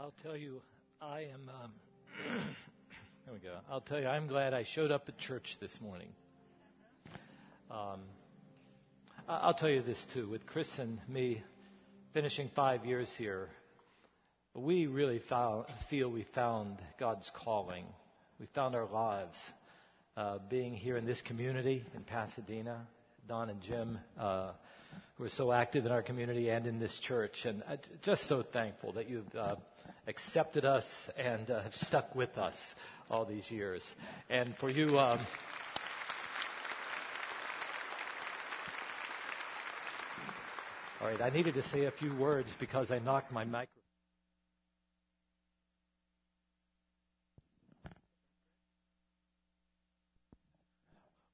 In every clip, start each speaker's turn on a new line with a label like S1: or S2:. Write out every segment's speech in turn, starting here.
S1: I'll tell you, I am. Um, there we go. I'll tell you, I'm glad I showed up at church this morning. Um, I'll tell you this too. With Chris and me finishing five years here, we really found, feel we found God's calling. We found our lives uh, being here in this community in Pasadena. Don and Jim. Uh, who are so active in our community and in this church. And just so thankful that you've uh, accepted us and uh, have stuck with us all these years. And for you, um, all right, I needed to say a few words because I knocked my microphone.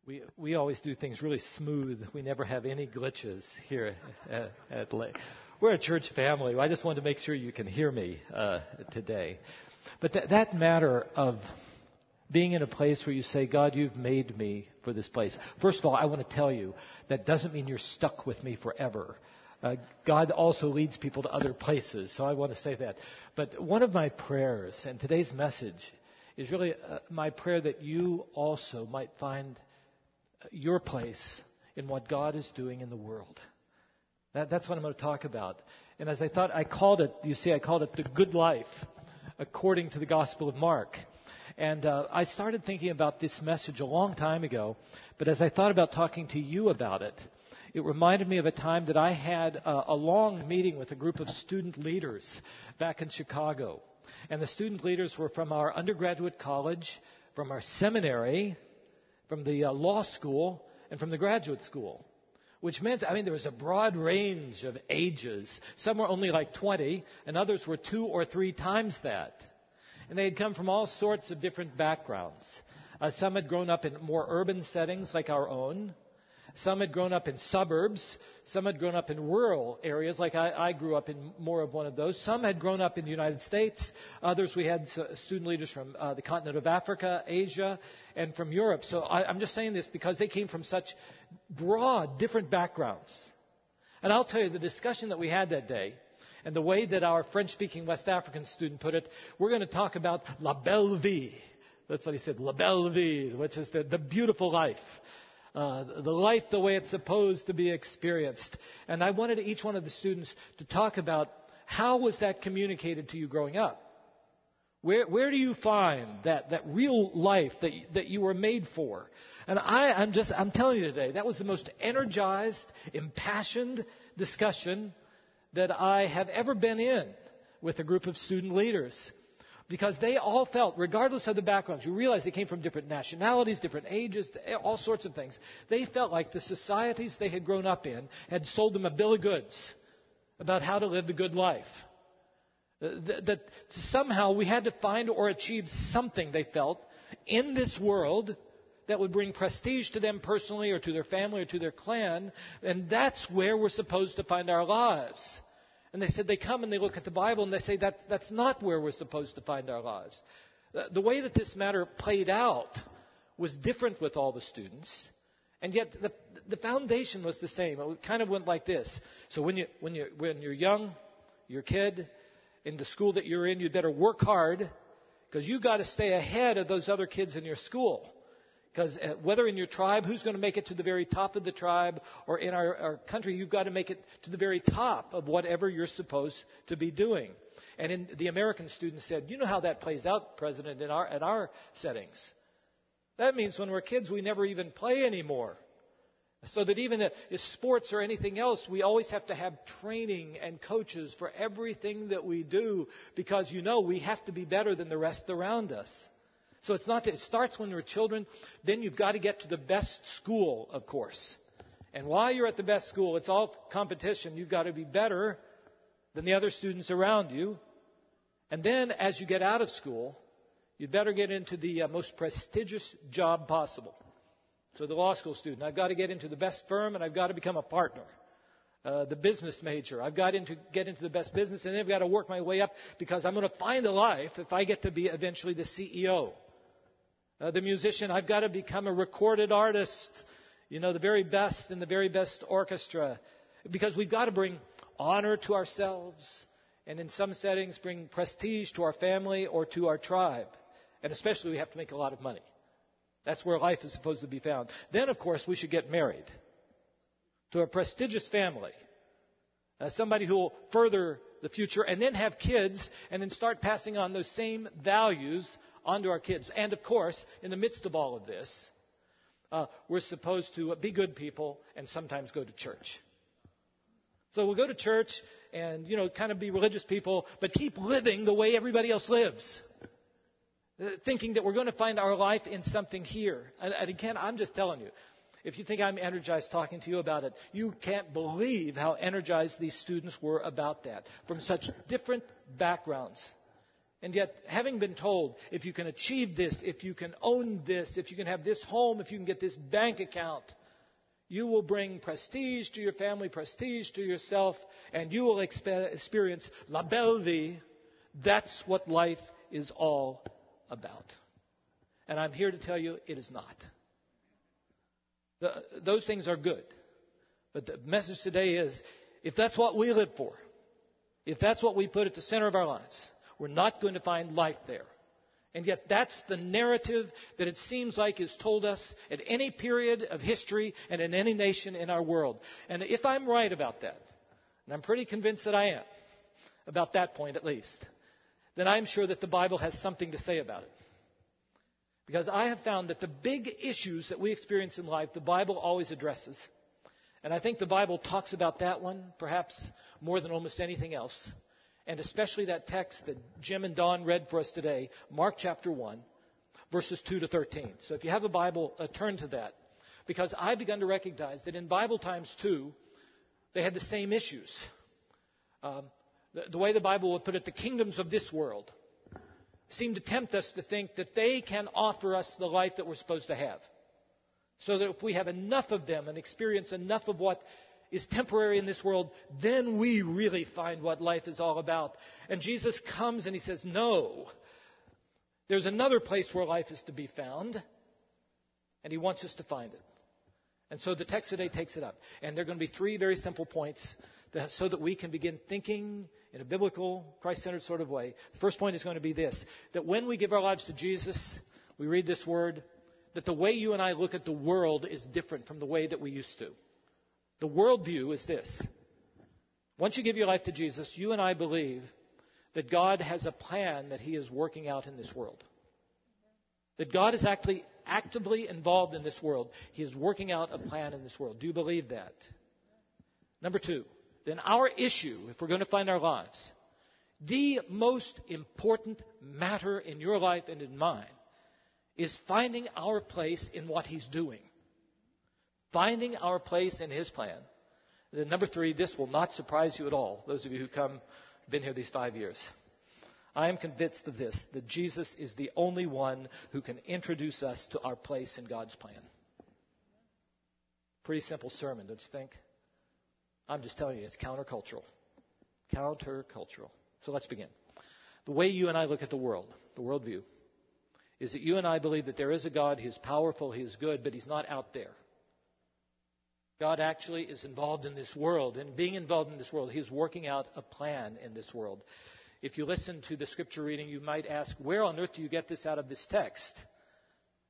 S1: We, we always do things really smooth. We never have any glitches here at, at Lake. We're a church family. I just wanted to make sure you can hear me uh, today. But th- that matter of being in a place where you say, God, you've made me for this place. First of all, I want to tell you that doesn't mean you're stuck with me forever. Uh, God also leads people to other places, so I want to say that. But one of my prayers, and today's message, is really uh, my prayer that you also might find your place in what God is doing in the world. That, that's what I'm going to talk about. And as I thought, I called it, you see, I called it the good life according to the Gospel of Mark. And uh, I started thinking about this message a long time ago, but as I thought about talking to you about it, it reminded me of a time that I had a, a long meeting with a group of student leaders back in Chicago. And the student leaders were from our undergraduate college, from our seminary, from the uh, law school and from the graduate school. Which meant, I mean, there was a broad range of ages. Some were only like 20, and others were two or three times that. And they had come from all sorts of different backgrounds. Uh, some had grown up in more urban settings like our own. Some had grown up in suburbs. Some had grown up in rural areas, like I, I, grew up in more of one of those. Some had grown up in the United States. Others, we had student leaders from uh, the continent of Africa, Asia, and from Europe. So I, I'm just saying this because they came from such broad, different backgrounds. And I'll tell you, the discussion that we had that day, and the way that our French speaking West African student put it, we're going to talk about la belle vie. That's what he said, la belle vie, which is the, the beautiful life uh, the life the way it's supposed to be experienced. And I wanted each one of the students to talk about how was that communicated to you growing up? Where, where do you find that, that real life that, that you were made for? And I, I'm just, I'm telling you today, that was the most energized, impassioned discussion that I have ever been in with a group of student leaders because they all felt, regardless of the backgrounds, you realize they came from different nationalities, different ages, all sorts of things. They felt like the societies they had grown up in had sold them a bill of goods about how to live the good life. Uh, that somehow we had to find or achieve something, they felt, in this world that would bring prestige to them personally or to their family or to their clan, and that's where we're supposed to find our lives. And they said they come and they look at the Bible and they say that, that's not where we're supposed to find our lives. The way that this matter played out was different with all the students. And yet the, the foundation was the same. It kind of went like this. So when, you, when, you, when you're young, you're kid, in the school that you're in, you better work hard because you got to stay ahead of those other kids in your school. Because uh, whether in your tribe, who's going to make it to the very top of the tribe, or in our, our country, you've got to make it to the very top of whatever you're supposed to be doing. And in, the American student said, you know how that plays out, President, in our, at our settings. That means when we're kids, we never even play anymore. So that even if sports or anything else, we always have to have training and coaches for everything that we do because you know we have to be better than the rest around us. So it's not that it starts when you're children, then you've got to get to the best school, of course. And while you're at the best school, it's all competition. You've got to be better than the other students around you. And then as you get out of school, you'd better get into the uh, most prestigious job possible. So the law school student, I've got to get into the best firm and I've got to become a partner. Uh, the business major. I've got to get into the best business and then I've got to work my way up because I'm going to find a life if I get to be eventually the CEO. Uh, the musician, I've got to become a recorded artist, you know, the very best in the very best orchestra. Because we've got to bring honor to ourselves and in some settings bring prestige to our family or to our tribe. And especially we have to make a lot of money. That's where life is supposed to be found. Then, of course, we should get married to a prestigious family. Uh, somebody who will further the future and then have kids and then start passing on those same values onto our kids. And of course, in the midst of all of this, uh, we're supposed to be good people and sometimes go to church. So we'll go to church and, you know, kind of be religious people, but keep living the way everybody else lives. Uh, thinking that we're going to find our life in something here. And, and again, I'm just telling you, if you think I'm energized talking to you about it, you can't believe how energized these students were about that from such different backgrounds. And yet, having been told, if you can achieve this, if you can own this, if you can have this home, if you can get this bank account, you will bring prestige to your family, prestige to yourself, and you will expe- experience la belle vie. That's what life is all about. And I'm here to tell you it is not. The, those things are good. But the message today is if that's what we live for, if that's what we put at the center of our lives, we're not going to find life there. And yet, that's the narrative that it seems like is told us at any period of history and in any nation in our world. And if I'm right about that, and I'm pretty convinced that I am, about that point at least, then I'm sure that the Bible has something to say about it. Because I have found that the big issues that we experience in life, the Bible always addresses. And I think the Bible talks about that one perhaps more than almost anything else. And especially that text that Jim and Don read for us today, Mark chapter 1, verses 2 to 13. So if you have a Bible, uh, turn to that. Because I've begun to recognize that in Bible times too, they had the same issues. Um, the, the way the Bible would put it, the kingdoms of this world seem to tempt us to think that they can offer us the life that we're supposed to have. So that if we have enough of them and experience enough of what is temporary in this world, then we really find what life is all about. And Jesus comes and he says, No. There's another place where life is to be found, and he wants us to find it. And so the text today takes it up. And there are going to be three very simple points that, so that we can begin thinking in a biblical, Christ centered sort of way. The first point is going to be this that when we give our lives to Jesus, we read this word, that the way you and I look at the world is different from the way that we used to. The worldview is this. Once you give your life to Jesus, you and I believe that God has a plan that He is working out in this world. That God is actually actively involved in this world. He is working out a plan in this world. Do you believe that? Number two, then our issue, if we're going to find our lives, the most important matter in your life and in mine is finding our place in what He's doing. Finding our place in His plan. And number three, this will not surprise you at all, those of you who come, been here these five years. I am convinced of this, that Jesus is the only one who can introduce us to our place in God's plan. Pretty simple sermon, don't you think? I'm just telling you, it's countercultural. Countercultural. So let's begin. The way you and I look at the world, the worldview, is that you and I believe that there is a God, He is powerful, He is good, but He's not out there. God actually is involved in this world, and being involved in this world, He is working out a plan in this world. If you listen to the scripture reading, you might ask, where on earth do you get this out of this text?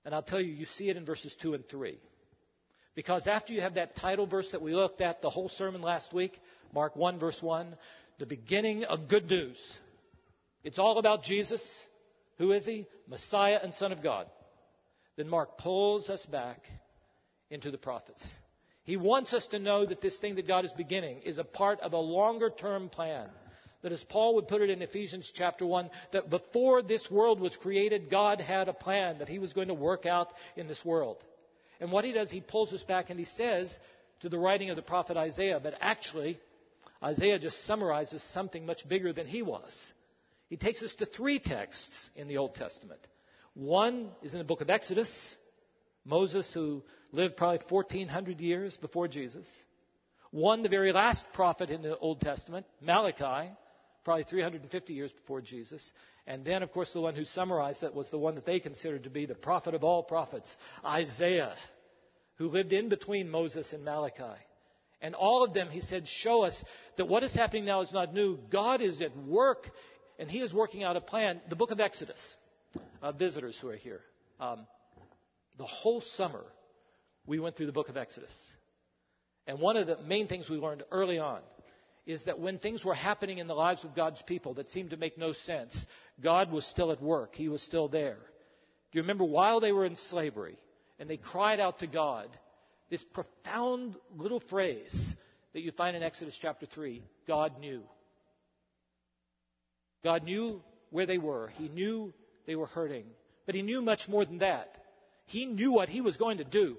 S1: And I'll tell you, you see it in verses 2 and 3. Because after you have that title verse that we looked at the whole sermon last week, Mark 1, verse 1, the beginning of good news. It's all about Jesus. Who is he? Messiah and Son of God. Then Mark pulls us back into the prophets. He wants us to know that this thing that God is beginning is a part of a longer term plan. That as Paul would put it in Ephesians chapter 1, that before this world was created, God had a plan that he was going to work out in this world. And what he does, he pulls us back and he says to the writing of the prophet Isaiah, but actually, Isaiah just summarizes something much bigger than he was. He takes us to three texts in the Old Testament. One is in the book of Exodus, Moses, who lived probably 1400 years before Jesus. One, the very last prophet in the Old Testament, Malachi, probably 350 years before Jesus. And then, of course, the one who summarized that was the one that they considered to be the prophet of all prophets, Isaiah, who lived in between Moses and Malachi. And all of them, he said, show us that what is happening now is not new. God is at work, and he is working out a plan. The book of Exodus, uh, visitors who are here, um, the whole summer we went through the book of Exodus. And one of the main things we learned early on is that when things were happening in the lives of God's people that seemed to make no sense, God was still at work. He was still there. Do you remember while they were in slavery and they cried out to God, this profound little phrase that you find in Exodus chapter 3 God knew. God knew where they were, He knew they were hurting, but He knew much more than that. He knew what He was going to do.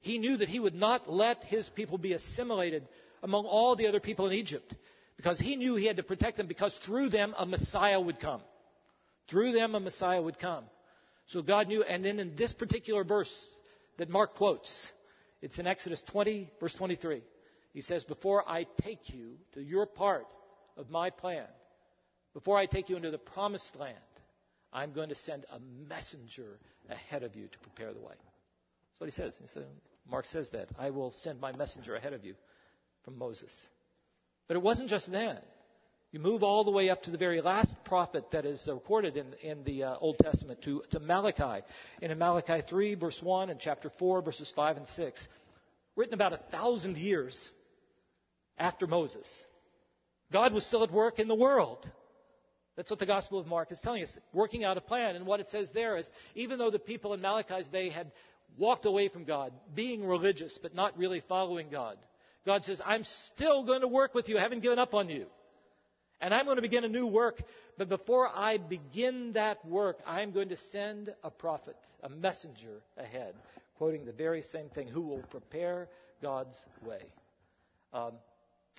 S1: He knew that He would not let His people be assimilated among all the other people in Egypt because He knew He had to protect them because through them a Messiah would come. Through them a Messiah would come. So God knew, and then in this particular verse that Mark quotes, it's in Exodus 20, verse 23. He says, Before I take you to your part of my plan, before I take you into the promised land, I'm going to send a messenger ahead of you to prepare the way. That's what he says. He said, Mark says that. I will send my messenger ahead of you from Moses. But it wasn't just that. You move all the way up to the very last prophet that is recorded in, in the uh, Old Testament, to, to Malachi. And in Malachi 3, verse 1, and chapter 4, verses 5 and 6, written about a thousand years after Moses. God was still at work in the world. That's what the Gospel of Mark is telling us, working out a plan. And what it says there is, even though the people in Malachi's day had walked away from God, being religious, but not really following God, God says, I'm still going to work with you. I haven't given up on you. And I'm going to begin a new work. But before I begin that work, I'm going to send a prophet, a messenger ahead quoting the very same thing, who will prepare God's way. Um,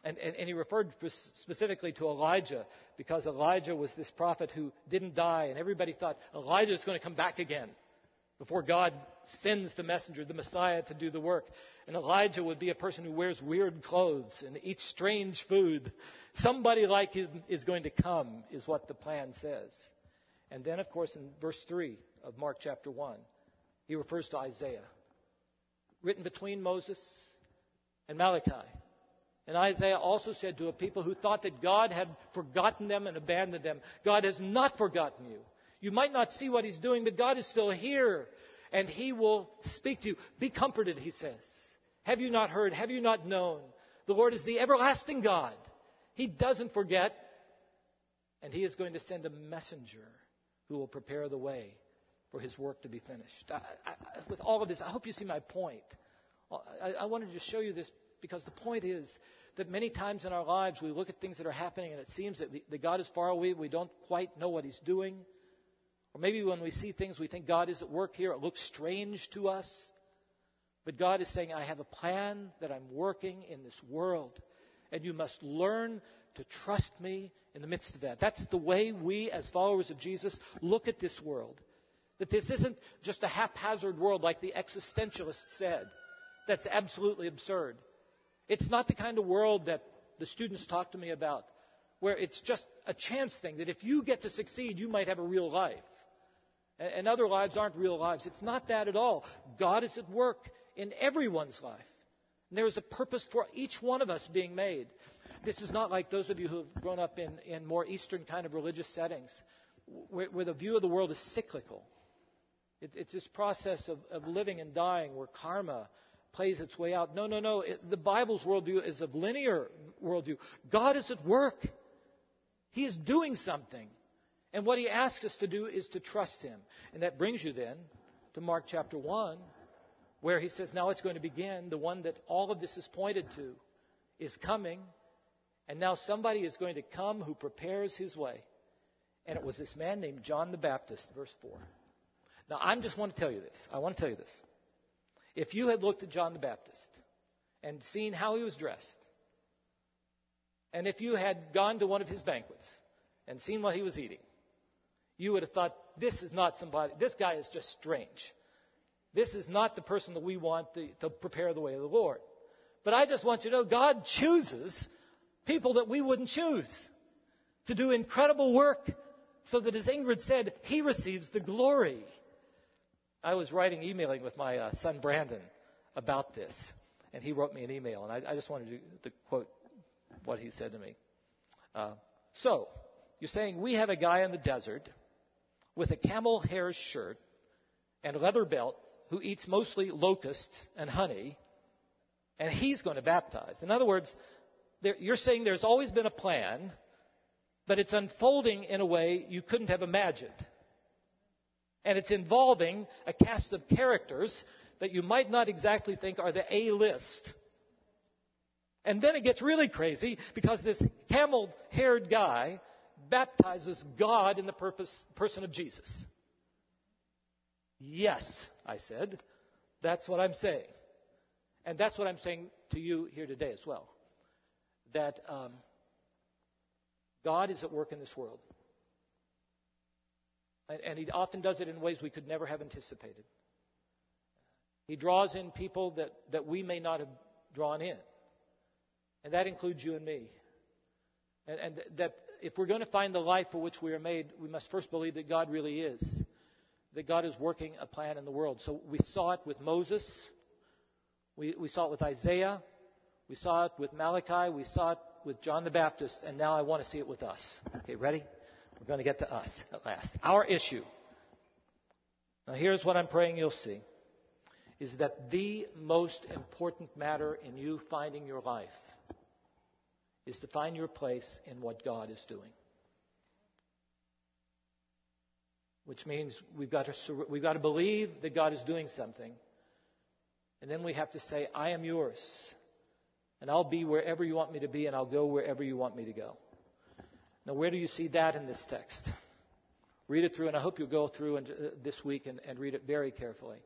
S1: and, and, and, he referred specifically to Elijah because Elijah was this prophet who didn't die, and everybody thought Elijah is going to come back again before God sends the messenger, the Messiah, to do the work. And Elijah would be a person who wears weird clothes and eats strange food. Somebody like him is going to come, is what the plan says. And then, of course, in verse 3 of Mark chapter 1, he refers to Isaiah, written between Moses and Malachi. And Isaiah also said to a people who thought that God had forgotten them and abandoned them, God has not forgotten you. You might not see what he's doing, but God is still here and he will speak to you. Be comforted, he says. Have you not heard? Have you not known? The Lord is the everlasting God. He doesn't forget, and he is going to send a messenger who will prepare the way for his work to be finished. I, I, with all of this, I hope you see my point. Uh, I, I wanted to show you this because the point is that many times in our lives we look at things that are happening and it seems that, we, that God is far away. We don't quite know what He's doing. Or maybe when we see things, we think God is at work here. It looks strange to us. But God is saying, I have a plan that I'm working in this world. And you must learn to trust me in the midst of that. That's the way we, as followers of Jesus, look at this world. That this isn't just a haphazard world like the existentialist said. That's absolutely absurd. It's not the kind of world that the students talk to me about, where it's just a chance thing, that if you get to succeed, you might have a real life. And other lives aren't real lives. It's not that at all. God is at work in everyone's life. And there is a purpose for each one of us being made. This is not like those of you who have grown up in, in more Eastern kind of religious settings, where, where the view of the world is cyclical. It, it's this process of, of living and dying where karma plays its way out. No, no, no. It, the Bible's worldview is a linear worldview. God is at work. He is doing something. And what he asks us to do is to trust him. And that brings you then to Mark chapter 1, where he says, Now it's going to begin. The one that all of this is pointed to is coming. And now somebody is going to come who prepares his way. And it was this man named John the Baptist, verse 4. Now, I just want to tell you this. I want to tell you this. If you had looked at John the Baptist and seen how he was dressed, and if you had gone to one of his banquets and seen what he was eating, you would have thought, this is not somebody, this guy is just strange. This is not the person that we want to, to prepare the way of the Lord. But I just want you to know God chooses people that we wouldn't choose to do incredible work so that, as Ingrid said, he receives the glory. I was writing, emailing with my uh, son Brandon about this. and he wrote me an email, and I, I just wanted to, to, quote what he said to me. Uh, so, you're saying we have a guy in the desert with a camel hair shirt and leather belt who eats mostly locusts and honey, and he's going to baptize. In other words, there, you're saying there's always been a plan, but it's unfolding in a way you couldn't have imagined. And it's involving a cast of characters that you might not exactly think are the A list. And then it gets really crazy because this camel haired guy baptizes God in the purpose, person of Jesus. Yes, I said. That's what I'm saying. And that's what I'm saying to you here today as well. That um, God is at work in this world. And, He often does it in ways we could never have anticipated. He draws in people that, that we may not have drawn in. And that includes you and me. And, and that if we're going to find the life for which we are made, we must first believe that God really is. That God is working a plan in the world. So we saw it with Moses. We, we saw it with Isaiah. We saw it with Malachi. We saw it with John the Baptist. And now I want to see it with us. Okay, ready? We're going to get to us at last. Our issue. Now here's what I'm praying you'll see. Is that the most important matter in you finding your life is to find your place in what God is doing. Which means we've got, to, we've got to believe that God is doing something. And then we have to say, I am yours. And I'll be wherever you want me to be, and I'll go wherever you want me to go. Now, where do you see that in this text? Read it through, and I hope you'll go through and, uh, this week and, and read it very carefully.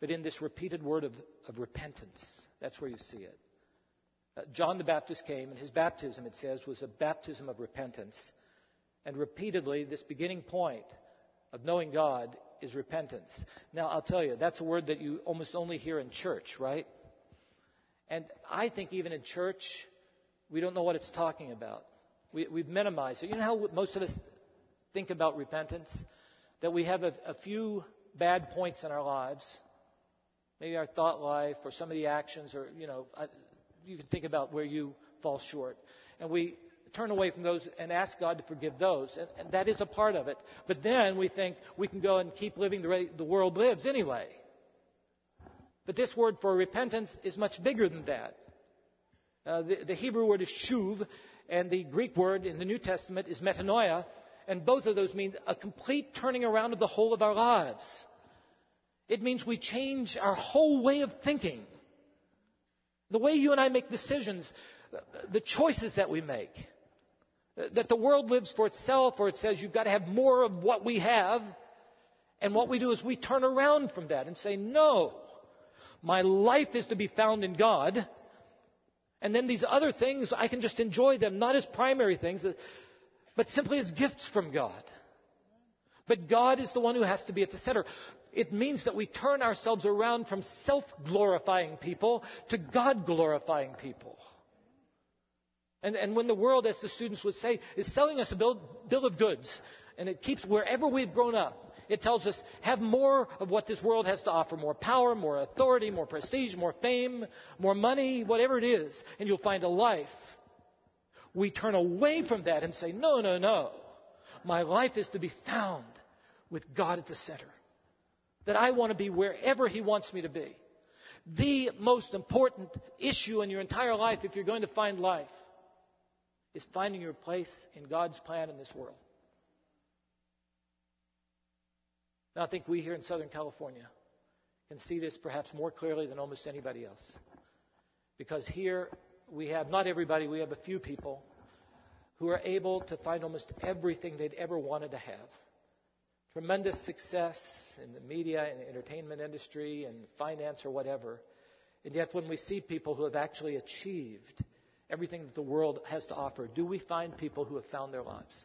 S1: But in this repeated word of, of repentance, that's where you see it. Uh, John the Baptist came, and his baptism, it says, was a baptism of repentance. And repeatedly, this beginning point of knowing God is repentance. Now, I'll tell you, that's a word that you almost only hear in church, right? And I think even in church, we don't know what it's talking about. We, we've minimized it. You know how most of us think about repentance? That we have a, a few bad points in our lives, maybe our thought life or some of the actions, or, you know, you can think about where you fall short. And we turn away from those and ask God to forgive those. And, and that is a part of it. But then we think we can go and keep living the way the world lives anyway. But this word for repentance is much bigger than that. Uh, the, the Hebrew word is shuv, and the Greek word in the New Testament is metanoia, and both of those mean a complete turning around of the whole of our lives. It means we change our whole way of thinking. The way you and I make decisions, the choices that we make, that the world lives for itself or it says you've got to have more of what we have. And what we do is we turn around from that and say, no, my life is to be found in God. And then these other things, I can just enjoy them, not as primary things, uh, but simply as gifts from God. But God is the one who has to be at the center. It means that we turn ourselves around from self glorifying people to God glorifying people. And, and when the world, as the students would say, is selling us a bill, bill of goods, and it keeps wherever we've grown up, it tells us have more of what this world has to offer more power, more authority, more prestige, more fame, more money, whatever it is, and you'll find a life. We turn away from that and say, no, no, no. My life is to be found with God at the center. That I want to be wherever He wants me to be. The most important issue in your entire life, if you're going to find life, is finding your place in God's plan in this world. Now, I think we here in Southern California can see this perhaps more clearly than almost anybody else. Because here we have, not everybody, we have a few people who are able to find almost everything they'd ever wanted to have tremendous success in the media and entertainment industry and finance or whatever. And yet, when we see people who have actually achieved everything that the world has to offer, do we find people who have found their lives?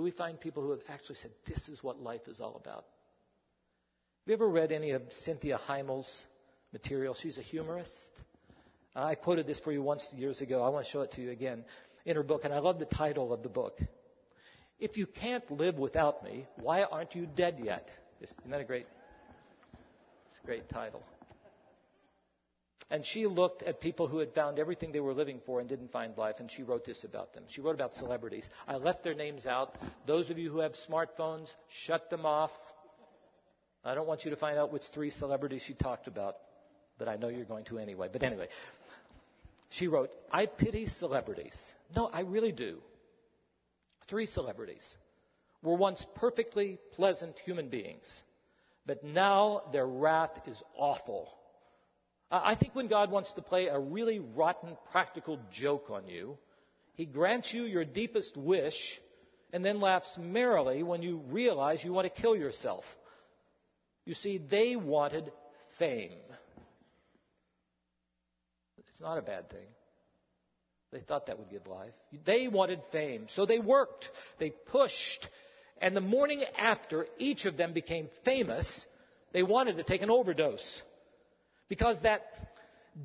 S1: Do we find people who have actually said, This is what life is all about? Have you ever read any of Cynthia Heimel's material? She's a humorist. I quoted this for you once years ago. I want to show it to you again in her book, and I love the title of the book. If you can't live without me, why aren't you dead yet? Isn't that a great, it's a great title? And she looked at people who had found everything they were living for and didn't find life, and she wrote this about them. She wrote about celebrities. I left their names out. Those of you who have smartphones, shut them off. I don't want you to find out which three celebrities she talked about, but I know you're going to anyway. But anyway, she wrote, I pity celebrities. No, I really do. Three celebrities were once perfectly pleasant human beings, but now their wrath is awful. I think when God wants to play a really rotten practical joke on you, He grants you your deepest wish and then laughs merrily when you realize you want to kill yourself. You see, they wanted fame. It's not a bad thing. They thought that would give life. They wanted fame, so they worked, they pushed, and the morning after each of them became famous, they wanted to take an overdose. Because that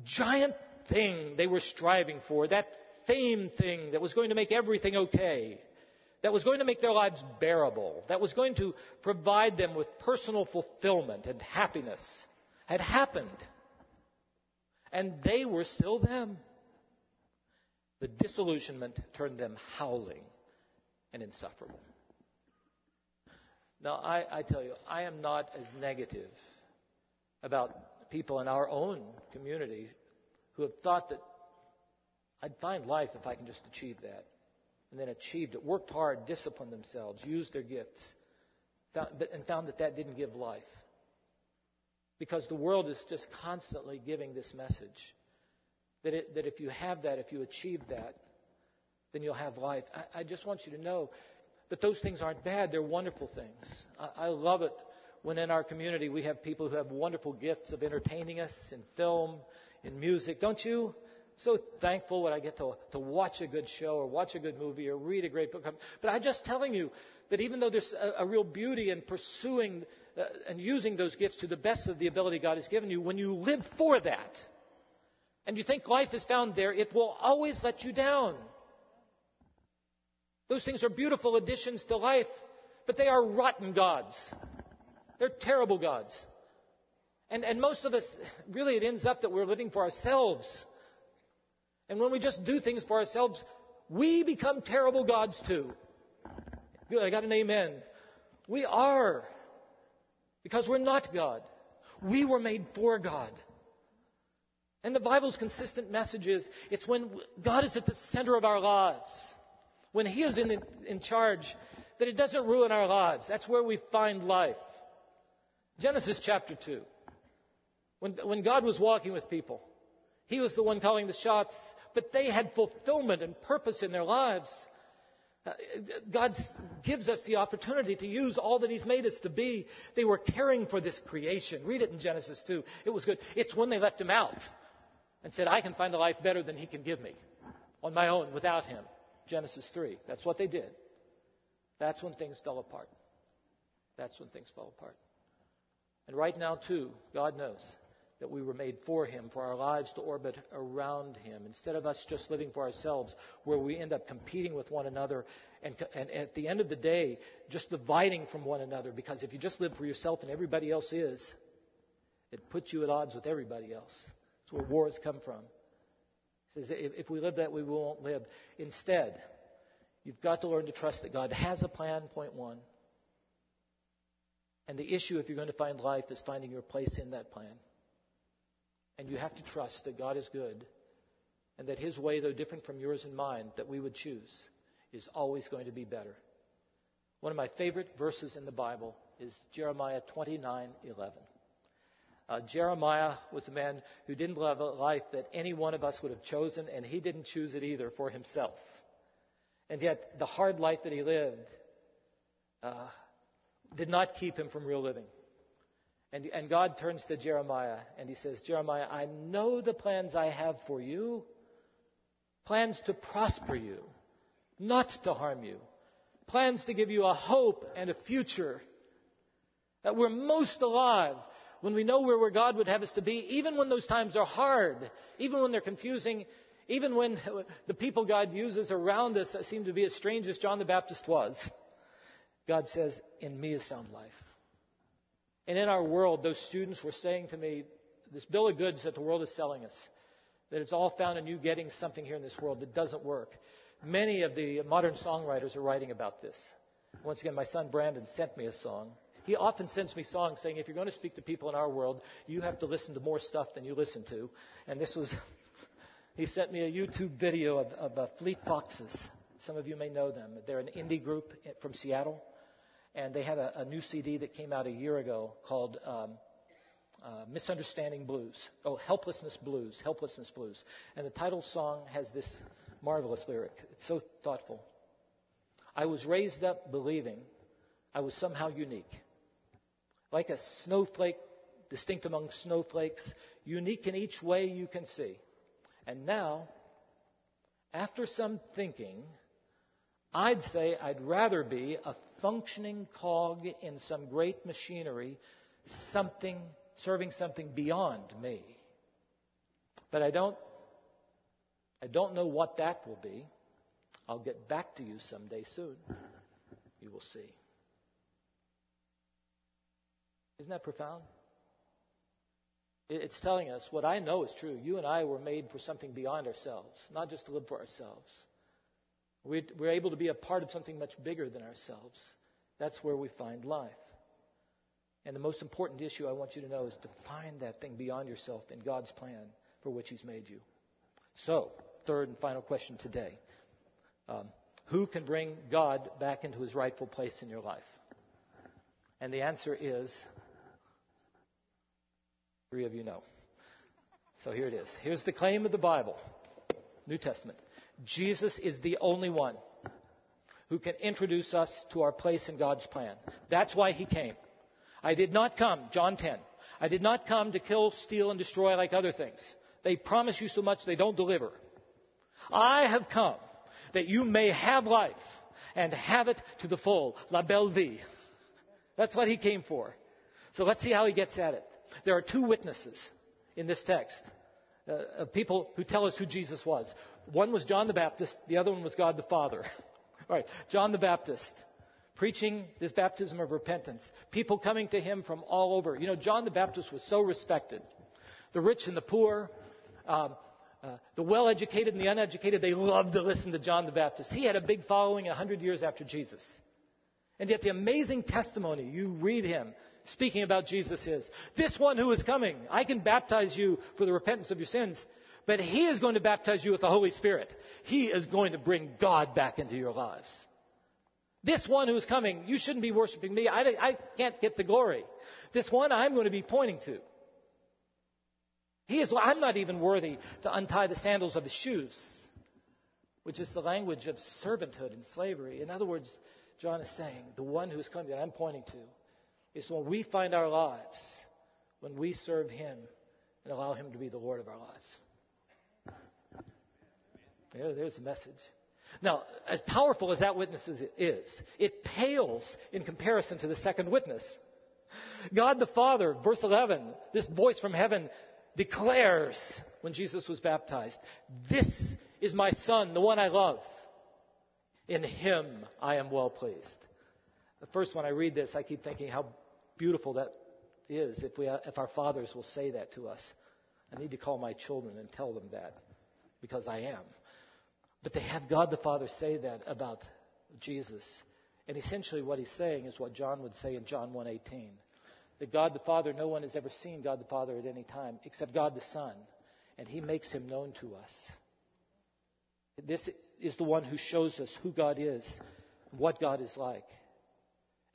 S1: giant thing they were striving for, that fame thing that was going to make everything okay, that was going to make their lives bearable, that was going to provide them with personal fulfillment and happiness, had happened. And they were still them. The disillusionment turned them howling and insufferable. Now, I, I tell you, I am not as negative about people in our own community who have thought that I'd find life if I can just achieve that. And then achieved it, worked hard, disciplined themselves, used their gifts, and found that that didn't give life. Because the world is just constantly giving this message that, it, that if you have that, if you achieve that, then you'll have life. I, I just want you to know that those things aren't bad, they're wonderful things. I, I love it when in our community we have people who have wonderful gifts of entertaining us in film, in music. Don't you? So thankful when I get to, to watch a good show or watch a good movie or read a great book. But I'm just telling you that even though there's a, a real beauty in pursuing uh, and using those gifts to the best of the ability God has given you, when you live for that and you think life is found there, it will always let you down. Those things are beautiful additions to life, but they are rotten gods. They're terrible gods. And, and most of us, really, it ends up that we're living for ourselves. And when we just do things for ourselves, we become terrible gods too. Good, I got an amen. We are. Because we're not God. We were made for God. And the Bible's consistent message is it's when God is at the center of our lives, when He is in, in charge, that it doesn't ruin our lives. That's where we find life. Genesis chapter 2. When, when God was walking with people, He was the one calling the shots, but they had fulfillment and purpose in their lives. Uh, God gives us the opportunity to use all that He's made us to be. They were caring for this creation. Read it in Genesis 2. It was good. It's when they left Him out and said, I can find a life better than He can give me on my own without Him. Genesis 3. That's what they did. That's when things fell apart. That's when things fell apart. And right now, too, God knows that we were made for Him, for our lives to orbit around Him, instead of us just living for ourselves, where we end up competing with one another, and, and at the end of the day, just dividing from one another. Because if you just live for yourself and everybody else is, it puts you at odds with everybody else. That's where wars come from. He says, if we live that way, we won't live. Instead, you've got to learn to trust that God has a plan, point one. And the issue, if you're going to find life, is finding your place in that plan. And you have to trust that God is good and that His way, though different from yours and mine, that we would choose, is always going to be better. One of my favorite verses in the Bible is Jeremiah 29 11. Uh, Jeremiah was a man who didn't live a life that any one of us would have chosen, and he didn't choose it either for himself. And yet, the hard life that he lived uh, did not keep him from real living. And, and God turns to Jeremiah and he says, Jeremiah, I know the plans I have for you plans to prosper you, not to harm you, plans to give you a hope and a future. That we're most alive when we know where, where God would have us to be, even when those times are hard, even when they're confusing, even when the people God uses around us seem to be as strange as John the Baptist was. God says, In me is found life. And in our world, those students were saying to me, this bill of goods that the world is selling us, that it's all found in you getting something here in this world that doesn't work. Many of the modern songwriters are writing about this. Once again, my son Brandon sent me a song. He often sends me songs saying, if you're going to speak to people in our world, you have to listen to more stuff than you listen to. And this was, he sent me a YouTube video of, of uh, Fleet Foxes. Some of you may know them. They're an indie group from Seattle. And they have a, a new CD that came out a year ago called um, uh, Misunderstanding Blues. Oh, Helplessness Blues. Helplessness Blues. And the title song has this marvelous lyric. It's so thoughtful. I was raised up believing I was somehow unique. Like a snowflake, distinct among snowflakes, unique in each way you can see. And now, after some thinking, I'd say I'd rather be a functioning cog in some great machinery, something serving something beyond me. But I don't I don't know what that will be. I'll get back to you someday soon. You will see. Isn't that profound? It's telling us what I know is true. You and I were made for something beyond ourselves, not just to live for ourselves. We're able to be a part of something much bigger than ourselves. That's where we find life. And the most important issue I want you to know is to find that thing beyond yourself in God's plan for which He's made you. So, third and final question today um, Who can bring God back into His rightful place in your life? And the answer is three of you know. So here it is. Here's the claim of the Bible, New Testament. Jesus is the only one who can introduce us to our place in God's plan. That's why he came. I did not come, John 10. I did not come to kill, steal, and destroy like other things. They promise you so much they don't deliver. I have come that you may have life and have it to the full. La belle vie. That's what he came for. So let's see how he gets at it. There are two witnesses in this text. Uh, people who tell us who Jesus was. One was John the Baptist, the other one was God the Father. All right, John the Baptist preaching this baptism of repentance. People coming to him from all over. You know, John the Baptist was so respected. The rich and the poor, um, uh, the well educated and the uneducated, they loved to listen to John the Baptist. He had a big following a hundred years after Jesus. And yet, the amazing testimony you read him speaking about Jesus is this one who is coming, I can baptize you for the repentance of your sins, but he is going to baptize you with the Holy Spirit. He is going to bring God back into your lives. This one who is coming, you shouldn't be worshiping me. I, I can't get the glory. This one I'm going to be pointing to. He is, I'm not even worthy to untie the sandals of his shoes, which is the language of servanthood and slavery. In other words, John is saying, the one who is coming that I'm pointing to is when we find our lives, when we serve him and allow him to be the Lord of our lives. Yeah, there's the message. Now, as powerful as that witness is, it pales in comparison to the second witness. God the Father, verse 11, this voice from heaven declares when Jesus was baptized, This is my Son, the one I love. In him I am well pleased. The first when I read this, I keep thinking how beautiful that is if, we, if our fathers will say that to us. I need to call my children and tell them that because I am. But they have God the Father say that about Jesus. And essentially what he's saying is what John would say in John 1:18. That God the Father, no one has ever seen God the Father at any time except God the Son, and he makes him known to us. This is the one who shows us who God is, what God is like.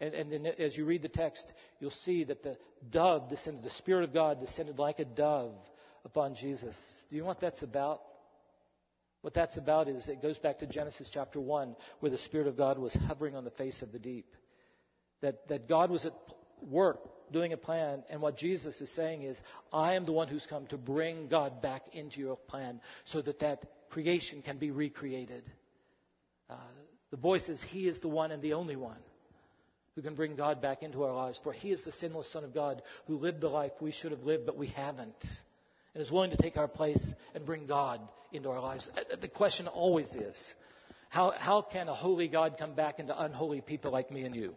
S1: And, and then as you read the text, you'll see that the dove descended, the Spirit of God descended like a dove upon Jesus. Do you know what that's about? What that's about is it goes back to Genesis chapter 1, where the Spirit of God was hovering on the face of the deep. That, that God was at work doing a plan, and what Jesus is saying is, I am the one who's come to bring God back into your plan so that that creation can be recreated. Uh, the voice is, He is the one and the only one who can bring God back into our lives. For He is the sinless Son of God who lived the life we should have lived, but we haven't. And is willing to take our place and bring God into our lives. Uh, the question always is how, how can a holy God come back into unholy people like me and you?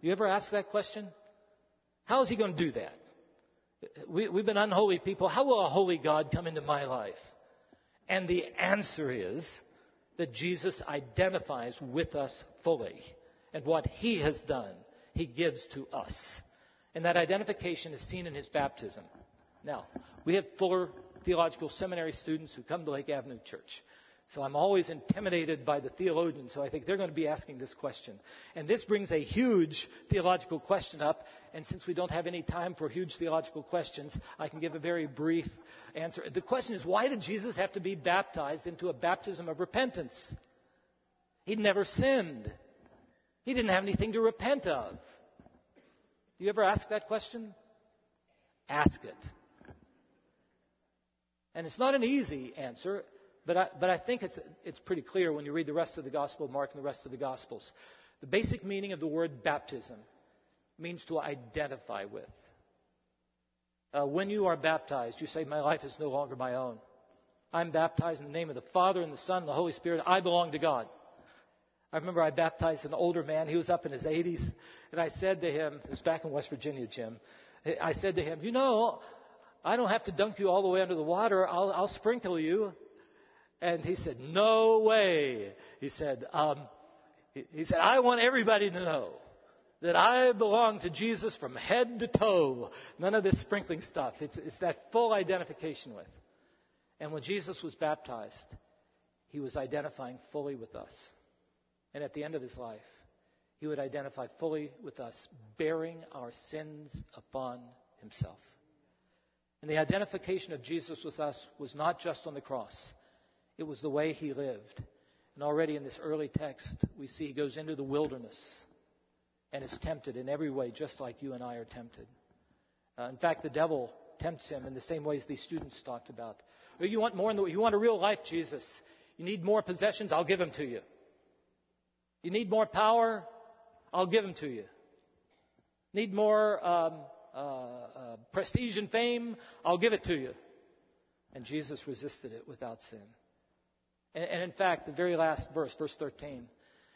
S1: You ever ask that question? How is He going to do that? We, we've been unholy people. How will a holy God come into my life? And the answer is that Jesus identifies with us fully. And what he has done, he gives to us. And that identification is seen in his baptism. Now, we have Fuller Theological Seminary students who come to Lake Avenue Church. So I'm always intimidated by the theologians, so I think they're going to be asking this question. And this brings a huge theological question up, and since we don't have any time for huge theological questions, I can give a very brief answer. The question is why did Jesus have to be baptized into a baptism of repentance? He'd never sinned. He didn't have anything to repent of. Do you ever ask that question? Ask it. And it's not an easy answer. But I, but I think it's, it's pretty clear when you read the rest of the Gospel of Mark and the rest of the Gospels. The basic meaning of the word baptism means to identify with. Uh, when you are baptized, you say, My life is no longer my own. I'm baptized in the name of the Father and the Son and the Holy Spirit. I belong to God. I remember I baptized an older man. He was up in his 80s. And I said to him, it was back in West Virginia, Jim. I said to him, You know, I don't have to dunk you all the way under the water. I'll, I'll sprinkle you. And he said, No way. He said, um, he, he said, I want everybody to know that I belong to Jesus from head to toe. None of this sprinkling stuff. It's, it's that full identification with. And when Jesus was baptized, he was identifying fully with us. And at the end of his life, he would identify fully with us, bearing our sins upon himself. And the identification of Jesus with us was not just on the cross. It was the way he lived. And already in this early text, we see he goes into the wilderness and is tempted in every way, just like you and I are tempted. Uh, in fact, the devil tempts him in the same ways these students talked about. Oh, you want more the, you want a real life, Jesus. You need more possessions, I'll give them to you. You need more power, I'll give them to you. Need more um, uh, uh, prestige and fame, I'll give it to you. And Jesus resisted it without sin. And, and in fact, the very last verse, verse 13,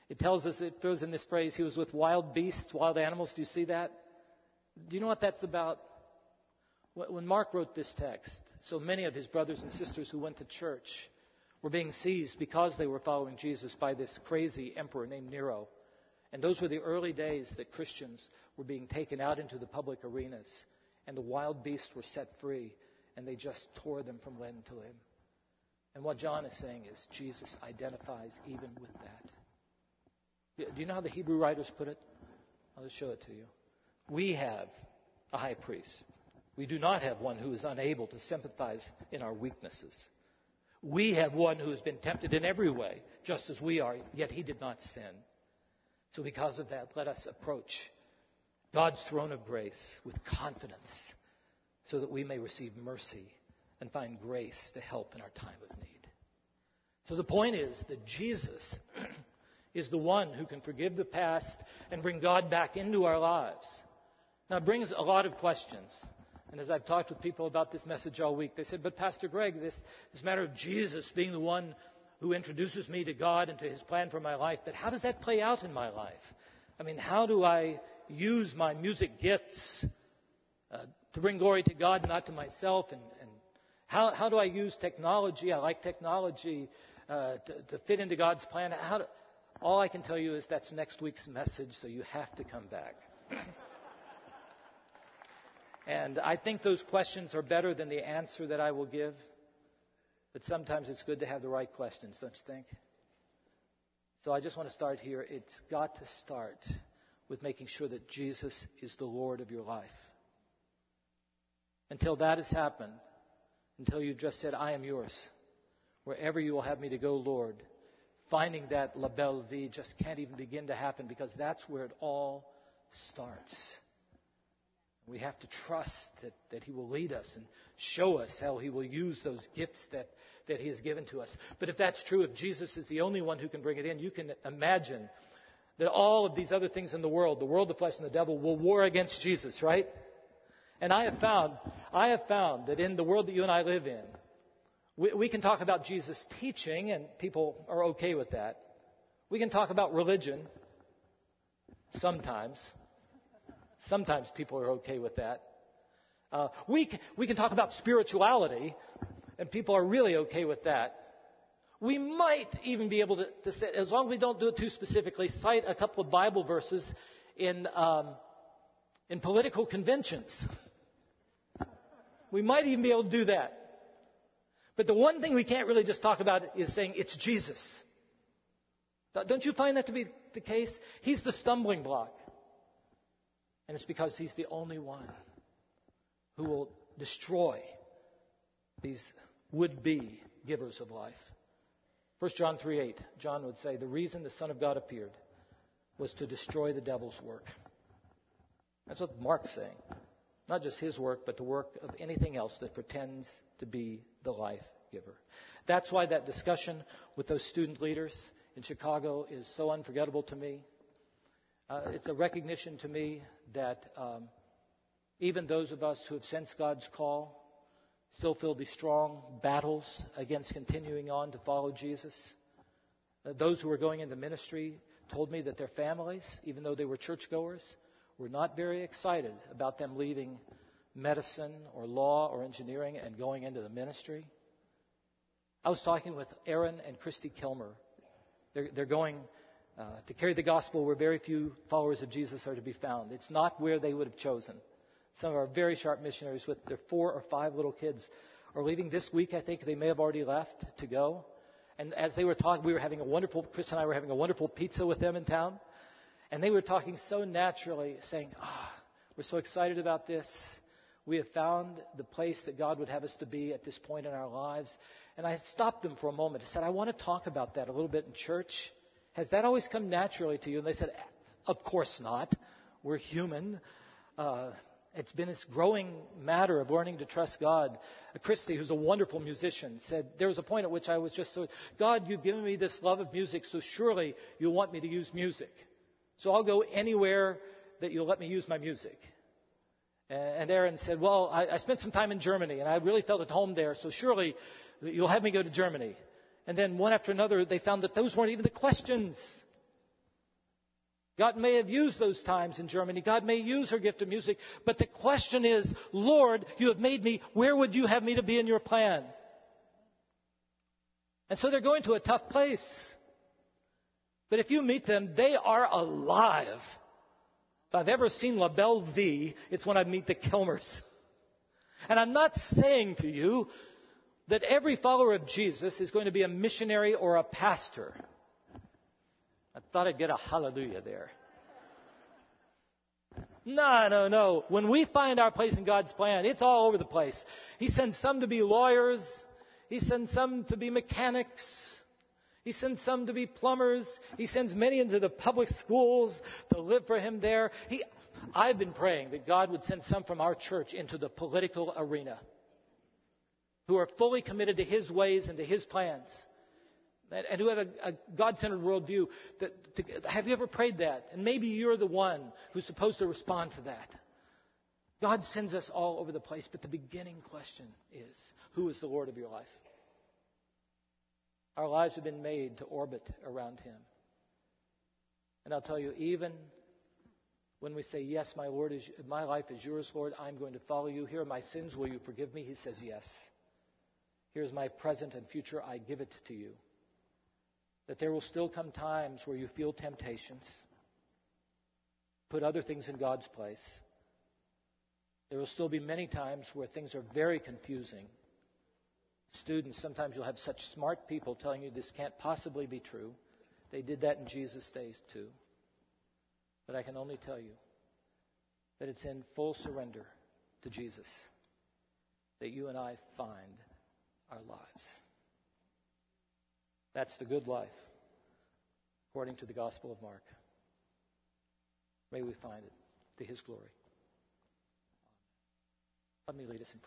S1: it tells us, it throws in this phrase, he was with wild beasts, wild animals. Do you see that? Do you know what that's about? When Mark wrote this text, so many of his brothers and sisters who went to church were being seized because they were following Jesus by this crazy emperor named Nero. And those were the early days that Christians were being taken out into the public arenas, and the wild beasts were set free, and they just tore them from limb to limb. And what John is saying is Jesus identifies even with that. Do you know how the Hebrew writers put it? I'll just show it to you. We have a high priest. We do not have one who is unable to sympathize in our weaknesses. We have one who has been tempted in every way, just as we are, yet he did not sin. So, because of that, let us approach God's throne of grace with confidence so that we may receive mercy and find grace to help in our time of need. So the point is that Jesus is the one who can forgive the past and bring God back into our lives. Now, it brings a lot of questions. And as I've talked with people about this message all week, they said, But Pastor Greg, this, this matter of Jesus being the one who introduces me to God and to his plan for my life, but how does that play out in my life? I mean, how do I use my music gifts uh, to bring glory to God, not to myself, and, and how, how do I use technology? I like technology uh, to, to, fit into God's plan. Do, all I can tell you is that's next week's message, so you have to come back. and I think those questions are better than the answer that I will give. But sometimes it's good to have the right questions, don't you think? So I just want to start here. It's got to start with making sure that Jesus is the Lord of your life. Until that has happened, until you've just said, I am yours. Wherever you will have me to go, Lord, finding that La Belle Vie just can't even begin to happen because that's where it all starts. We have to trust that, that He will lead us and show us how He will use those gifts that, that He has given to us. But if that's true, if Jesus is the only one who can bring it in, you can imagine that all of these other things in the world, the world, the flesh, and the devil, will war against Jesus, right? And I have found, I have found that in the world that you and I live in, we, we can talk about Jesus' teaching, and people are okay with that. We can talk about religion, sometimes. Sometimes people are okay with that. Uh, we, we can talk about spirituality, and people are really okay with that. We might even be able to, to say, as long as we don't do it too specifically, cite a couple of Bible verses in, um, in political conventions. We might even be able to do that. But the one thing we can't really just talk about is saying it's Jesus. Don't you find that to be the case? He's the stumbling block. And it's because he's the only one who will destroy these would be givers of life. 1 John 3 8, John would say, The reason the Son of God appeared was to destroy the devil's work. That's what Mark's saying. Not just his work, but the work of anything else that pretends to be the life giver. That's why that discussion with those student leaders in Chicago is so unforgettable to me. Uh, it's a recognition to me that um, even those of us who have sensed God's call still feel these strong battles against continuing on to follow Jesus. Uh, those who are going into ministry told me that their families, even though they were churchgoers, were not very excited about them leaving medicine or law or engineering and going into the ministry. I was talking with Aaron and Christy Kilmer. They're, they're going uh, to carry the gospel where very few followers of Jesus are to be found. It's not where they would have chosen. Some of our very sharp missionaries with their four or five little kids are leaving this week. I think they may have already left to go. And as they were talking, we were having a wonderful, Chris and I were having a wonderful pizza with them in town. And they were talking so naturally, saying, ah, oh, we're so excited about this. We have found the place that God would have us to be at this point in our lives. And I stopped them for a moment. I said, I want to talk about that a little bit in church. Has that always come naturally to you? And they said, Of course not. We're human. Uh, it's been this growing matter of learning to trust God. Christy, who's a wonderful musician, said, There was a point at which I was just so, God, you've given me this love of music, so surely you'll want me to use music. So I'll go anywhere that you'll let me use my music. And Aaron said, Well, I, I spent some time in Germany and I really felt at home there, so surely you'll have me go to Germany. And then one after another, they found that those weren't even the questions. God may have used those times in Germany. God may use her gift of music. But the question is, Lord, you have made me. Where would you have me to be in your plan? And so they're going to a tough place. But if you meet them, they are alive. If I've ever seen La Belle Vie, it's when I meet the Kilmers. And I'm not saying to you that every follower of Jesus is going to be a missionary or a pastor. I thought I'd get a hallelujah there. No, no, no. When we find our place in God's plan, it's all over the place. He sends some to be lawyers. He sends some to be mechanics. He sends some to be plumbers. He sends many into the public schools to live for Him there. He, I've been praying that God would send some from our church into the political arena who are fully committed to His ways and to His plans, and who have a, a God centered worldview. That, to, have you ever prayed that? And maybe you're the one who's supposed to respond to that. God sends us all over the place, but the beginning question is who is the Lord of your life? Our lives have been made to orbit around Him. And I'll tell you, even when we say, Yes, my, Lord is, my life is yours, Lord, I'm going to follow you. Here are my sins. Will you forgive me? He says, Yes. Here's my present and future. I give it to you. That there will still come times where you feel temptations. Put other things in God's place. There will still be many times where things are very confusing. Students, sometimes you'll have such smart people telling you this can't possibly be true. They did that in Jesus' days too. But I can only tell you that it's in full surrender to Jesus that you and I find our lives. That's the good life, according to the Gospel of Mark. May we find it to his glory. Let me lead us in prayer.